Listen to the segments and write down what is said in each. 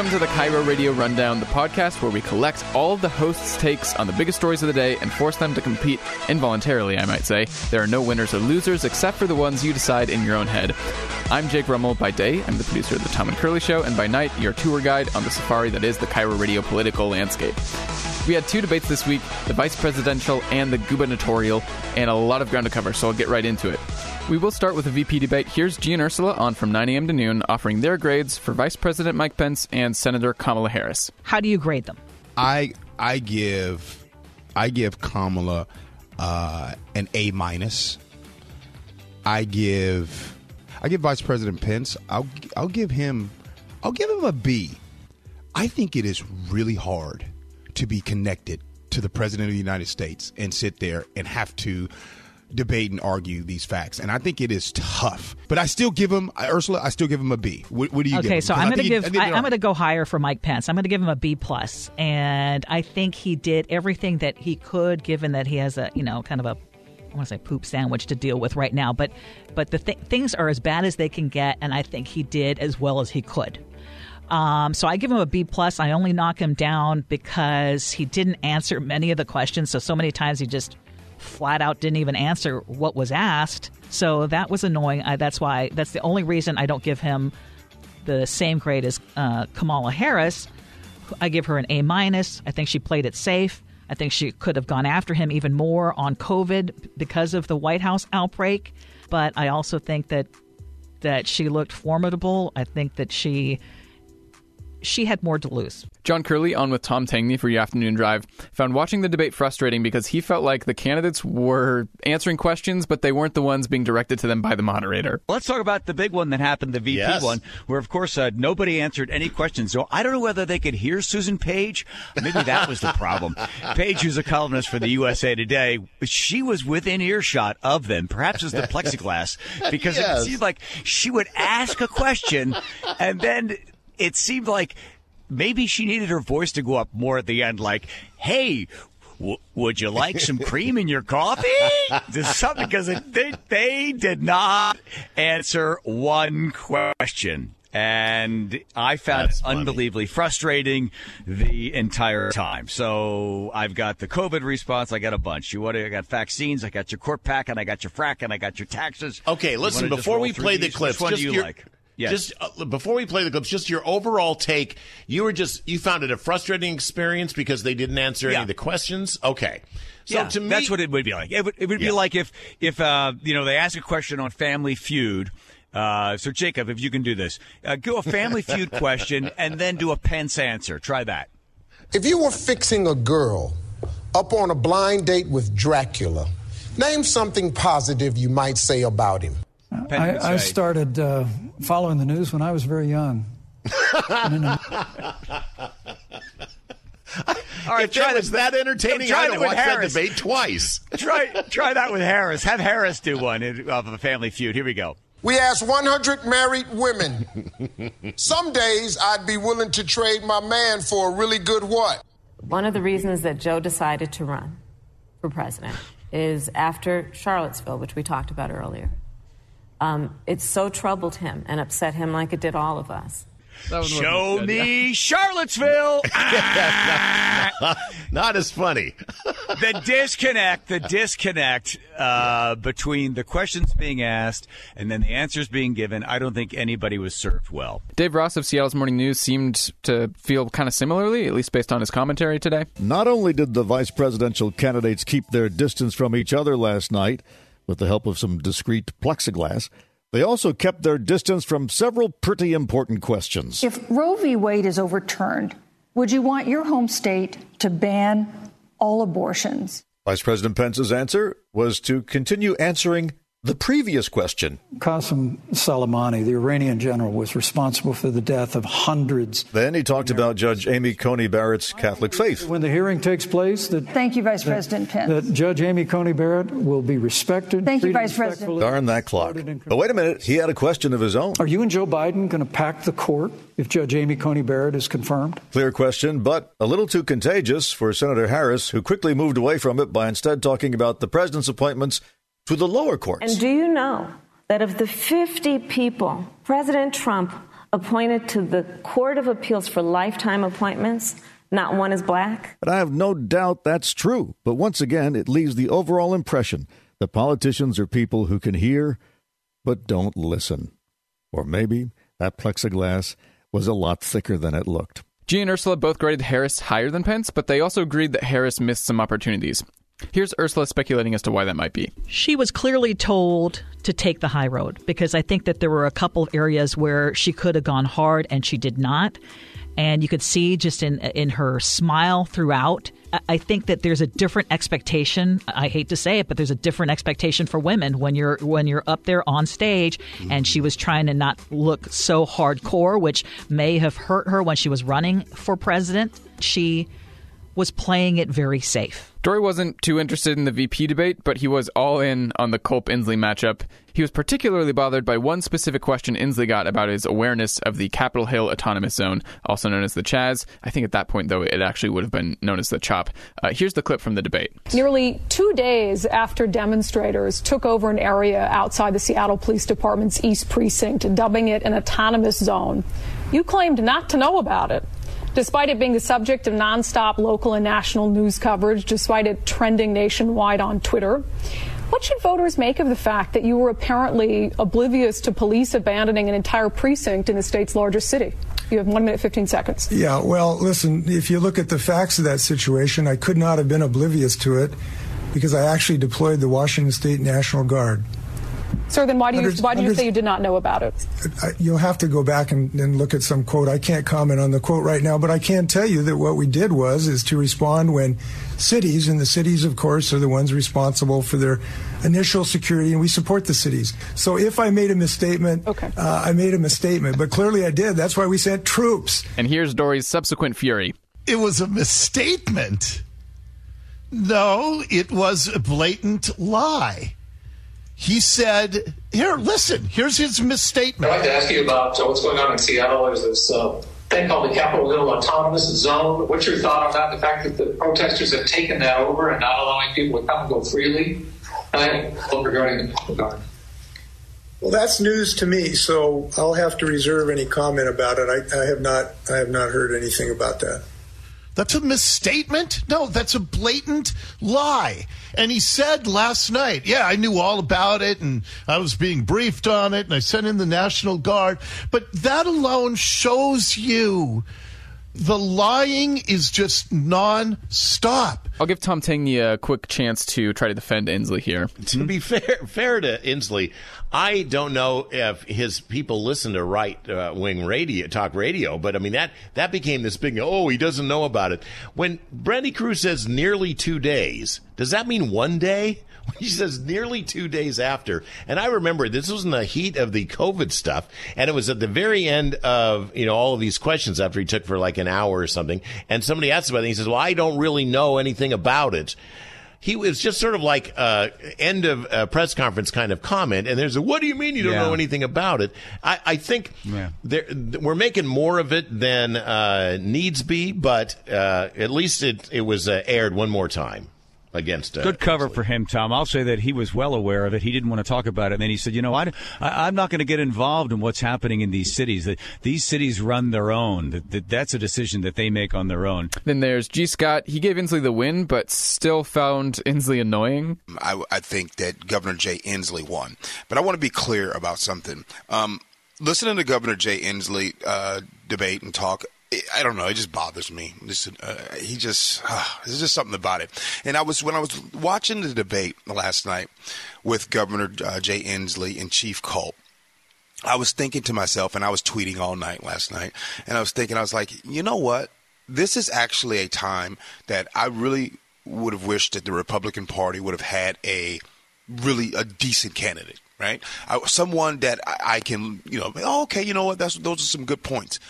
Welcome to the KIRO Radio Rundown, the podcast where we collect all of the hosts' takes on the biggest stories of the day and force them to compete involuntarily, I might say. There are no winners or losers except for the ones you decide in your own head. I'm Jake Rummel. By day, I'm the producer of The Tom and Curley Show, and by night, your tour guide on the safari that is the KIRO Radio political landscape. We had two debates this week the vice presidential and the gubernatorial, and a lot of ground to cover, so I'll get right into it. We will start with a VP debate. Here's Gee and Ursula on from 9 a.m. to noon, offering their grades for Vice President Mike Pence and Senator Kamala Harris. How do you grade them? I I give I give Kamala uh, an A minus. I give I give Vice President Pence. I'll I'll give him I'll give him a B. I think it is really hard to be connected to the President of the United States and sit there and have to debate and argue these facts. And I think it is tough. But I still give him Ursula. I still give him a B. What, what do you okay, give? so I'm going to think he- give. I I, I'm going to go higher for Mike Pence. I'm going to give him a B plus, and I think he did everything that he could, given that he has a you know kind of a I want to say poop sandwich to deal with right now. But but the th- things are as bad as they can get, and I think he did as well as he could. Um, so I give him a B plus. I only knock him down because he didn't answer many of the questions. So so many times he just flat out didn't even answer what was asked. So that was annoying. I, that's why that's the only reason I don't give him the same grade as uh, Kamala Harris. I give her an A minus. I think she played it safe. I think she could have gone after him even more on COVID because of the White House outbreak. But I also think that that she looked formidable. I think that she she had more to lose. John Curley on with Tom Tangney for your afternoon drive found watching the debate frustrating because he felt like the candidates were answering questions, but they weren't the ones being directed to them by the moderator. Let's talk about the big one that happened, the VP Yes. one, where of course uh, nobody answered any questions. So I don't know whether they could hear Susan Page. Maybe that was the problem. Page, who's a columnist for the USA Today, she was within earshot of them. Perhaps it was the plexiglass because it seemed like she would ask a question and then it seemed like maybe she needed her voice to go up more at the end, like, "Hey." W- would you like some cream in your coffee? Just something because they they did not answer one question, and I found That's it funny. unbelievably frustrating the entire time. So I've got the COVID response. I got a bunch. You want? to- I got vaccines. I got your court pack, and I got your frack, and I got your taxes. Okay, listen. Before we play the these? clips, which one just do you your, like? Yes. Just uh, before we play the clips, just your overall take. You were just you found it a frustrating experience because they didn't answer any of the questions. Okay, so yeah, to me, that's what it would be like. It would, it would be like if if uh, you know they ask a question on Family Feud. Uh, so Jacob, if you can do this, uh, do a Family Feud question and then do a Pence answer. Try that. If you were fixing a girl up on a blind date with Dracula, name something positive you might say about him. Penn I, I started uh, following the news when I was very young. All right, if try that that entertaining, Try I'd that have with that Harris. debate twice. try try that with Harris. Have Harris do one in- of a Family Feud. Here we go. We asked 100 married women. Some days I'd be willing to trade my man for a really good what? One of the reasons that Joe decided to run for president is after Charlottesville, which we talked about earlier. Um, it so troubled him and upset him like it did all of us. Show good, me Charlottesville. Not as funny. the disconnect, the disconnect uh, between the questions being asked and then the answers being given. I don't think anybody was served well. Dave Ross of Seattle's Morning News seemed to feel kind of similarly, at least based on his commentary today. Not only did the vice presidential candidates keep their distance from each other last night with the help of some discreet plexiglass, they also kept their distance from several pretty important questions. If Roe v. Wade is overturned, would you want your home state to ban all abortions? Vice President Pence's answer was to continue answering the previous question. Qasem Soleimani, the Iranian general, was responsible for the death of hundreds. Then he talked about Judge Amy Coney Barrett's Catholic faith. When the hearing takes place, that Thank you, Vice President Pence. that Judge Amy Coney Barrett will be respected. Thank you, Vice President. respectfully. Darn that clock. But wait a minute, he had a question of his own. Are you and Joe Biden going to pack the court if Judge Amy Coney Barrett is confirmed? Clear question, but a little too contagious for Senator Harris, who quickly moved away from it by instead talking about the president's appointments to the lower courts. And do you know that of the 50 people President Trump appointed to the Court of Appeals for lifetime appointments, not one is black. But I have no doubt that's true. But once again, it leaves the overall impression that politicians are people who can hear but don't listen. Or maybe that plexiglass was a lot thicker than it looked. Gee and Ursula both graded Harris higher than Pence, but they also agreed that Harris missed some opportunities. Here's Ursula speculating as to why that might be. She was clearly told to take the high road because I think that there were a couple of areas where she could have gone hard and she did not. And you could see just in in her smile throughout. I think that there's a different expectation. I hate to say it, but there's a different expectation for women when you're when you're up there on stage. And she was trying to not look so hardcore, which may have hurt her when she was running for president. She was playing it very safe. Dori wasn't too interested in the VP debate, but he was all in on the Culp Inslee matchup. He was particularly bothered by one specific question Inslee got about his awareness of the Capitol Hill Autonomous Zone, also known as the Chaz. I think at that point, though, it actually would have been known as the CHOP. Uh, here's the clip from the debate. Nearly two days after demonstrators took over an area outside the Seattle Police Department's East Precinct, dubbing it an autonomous zone, you claimed not to know about it. Despite it being the subject of nonstop local and national news coverage, despite it trending nationwide on Twitter, what should voters make of the fact that you were apparently oblivious to police abandoning an entire precinct in the state's largest city? You have one minute, 15 seconds. Yeah, well, listen, if you look at the facts of that situation, I could not have been oblivious to it because I actually deployed the Washington State National Guard. Sir, then why do you Hundreds- why do you hundreds- say you did not know about it? You'll have to go back and, and look at some quote. I can't comment on the quote right now, but I can tell you that what we did was is to respond when cities, and the cities, of course, are the ones responsible for their initial security, and we support the cities. So if I made a misstatement, okay. uh, I made a misstatement, but clearly I did. That's why we sent troops. And here's Dori's subsequent fury. It was a misstatement. No, it was a blatant lie. He said, Here, listen, here's his misstatement. I'd like to ask you about uh, what's going on in Seattle. There's this uh, thing called the Capitol Hill Autonomous Zone. What's your thought on that? The fact that the protesters have taken that over and not allowing people to come and go freely? And regarding the guard. Well, that's news to me, so I'll have to reserve any comment about it. I, I have not, I have not heard anything about that. That's a misstatement? No, that's a blatant lie. And he said last night, yeah, I knew all about it and I was being briefed on it and I sent in the National Guard. But that alone shows you the lying is just non-stop. I'll give Tom Tangney a quick chance to try to defend Inslee here. To be fair, fair to Inslee, I don't know if his people listen to right uh, wing radio, talk radio, but I mean that that became this big. Oh, he doesn't know about it. When Brandi Kruse says nearly two days, does that mean one day? He says nearly two days after, and I remember this was in the heat of the COVID stuff, and it was at the very end of you know all of these questions after he took for like an hour or something, and somebody asked about it. And he says, "Well, I don't really know anything about it." he was just sort of like uh, end of uh, press conference kind of comment, and there's a what do you mean you don't Yeah. know anything about it? I, I think there, we're making more of it than uh, needs be, but uh, at least it it was uh, aired one more time against. Uh, Good cover for him, Tom. I'll say that he was well aware of it. He didn't want to talk about it. And then he said, you know, I, I, am not going to get involved in what's happening in these cities. That These cities run their own. That, that That's a decision that they make on their own. Then there's Gee Scott. He gave Inslee the win, but still found Inslee annoying. I, I think that Governor Jay Inslee won. But I want to be clear about something. Um, listening to Governor Jay Inslee uh, debate and talk, it, I don't know. It just bothers me. Just, uh, he just, uh, there's just something about it. And I was when I was watching the debate last night with Governor uh, Jay Inslee and Chief Culp. I was thinking to myself, and I was tweeting all night last night, and I was thinking, I was like, you know what? This is actually a time that I really would have wished that the Republican Party would have had a really a decent candidate, right? I, someone that I, I can, you know, oh, okay, you know what? That's those are some good points.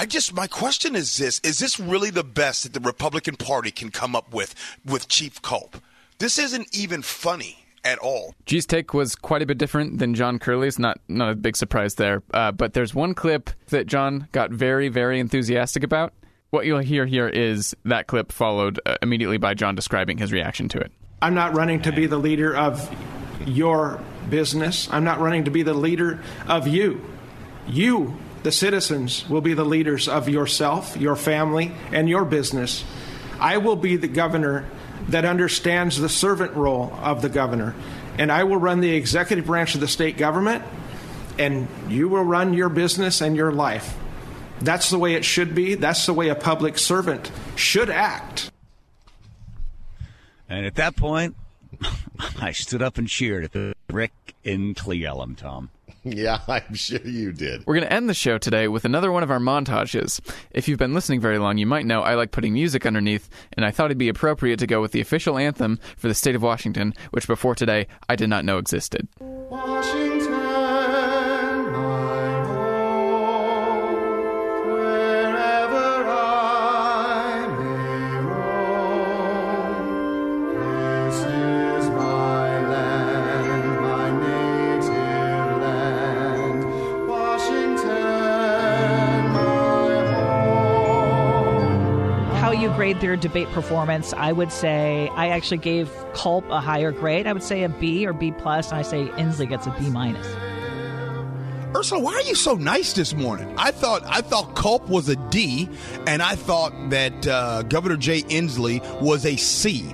I just my question is this: Is this really the best that the Republican Party can come up with with Chief Culp? This isn't even funny at all. Gee's take was quite a bit different than John Curley's. Not not a big surprise there. Uh, but there's one clip that John got very very enthusiastic about. What you'll hear here is that clip followed uh, immediately by John describing his reaction to it. I'm not running to be the leader of your business. I'm not running to be the leader of you. You the citizens will be the leaders of yourself, your family, and your business. I will be the governor that understands the servant role of the governor, and I will run the executive branch of the state government, and you will run your business and your life. That's the way it should be. That's the way a public servant should act. And at that point, I stood up and cheered at the Rick in Cle Elum, Tom. Yeah, I'm sure you did. We're going to end the show today with another one of our montages. If you've been listening very long, you might know I like putting music underneath, and I thought it'd be appropriate to go with the official anthem for the state of Washington, which before today I did not know existed. Washington, grade their debate performance? I would say I actually gave Culp a higher grade. I would say a B or B plus. And I say Inslee gets a B minus. Ursula, why are you so nice this morning? I thought I thought Culp was a D, and I thought that uh, Governor Jay Inslee was a C.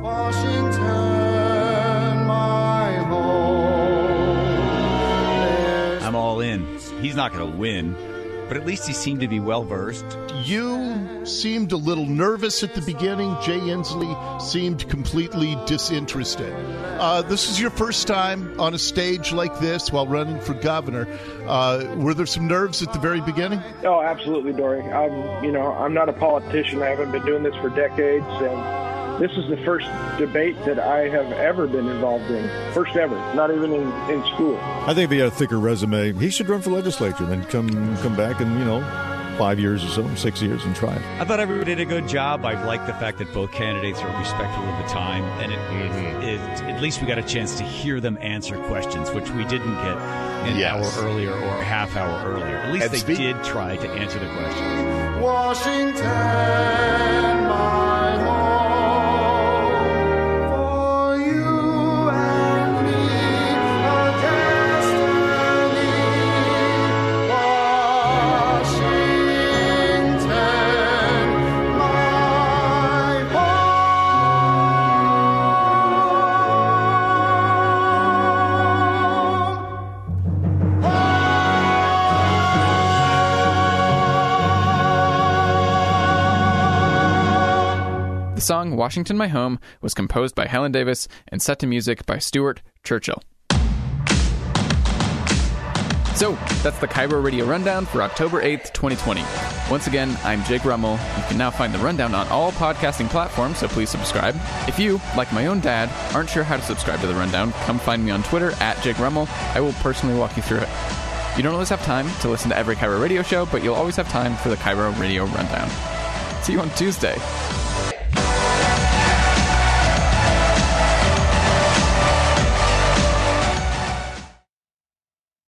Washington. I'm all in. He's not going to win, but at least he seemed to be well versed. You seemed a little nervous at the beginning. Jay Inslee seemed completely disinterested. Uh, this is your first time on a stage like this while running for governor. Uh, were there some nerves at the very beginning? Oh, absolutely, Dori. I'm, you know, I'm not a politician. I haven't been doing this for decades, and this is the first debate that I have ever been involved in. First ever, not even in, in school. I think if he had a thicker resume, he should run for legislature, and then come come back and you know, five years or so, six years, and try it. I thought everybody did a good job. I like the fact that both candidates are respectful of the time, and it, it, mm-hmm. at least we got a chance to hear them answer questions, which we didn't get an Yes. hour earlier or a half hour earlier. At least And they speak- did try to answer the questions. Washington, song Washington My Home was composed by Helen Davis and set to music by Stuart Churchill. So, that's the KIRO Radio Rundown for October 8th, 2020. Once again, I'm Jake Rummel. You can now find the rundown on all podcasting platforms, so please subscribe. If you, like my own dad, aren't sure how to subscribe to the rundown, come find me on Twitter at Jake Rummel. I will personally walk you through it. You don't always have time to listen to every KIRO Radio show, but you'll always have time for the KIRO Radio Rundown. See you on Tuesday.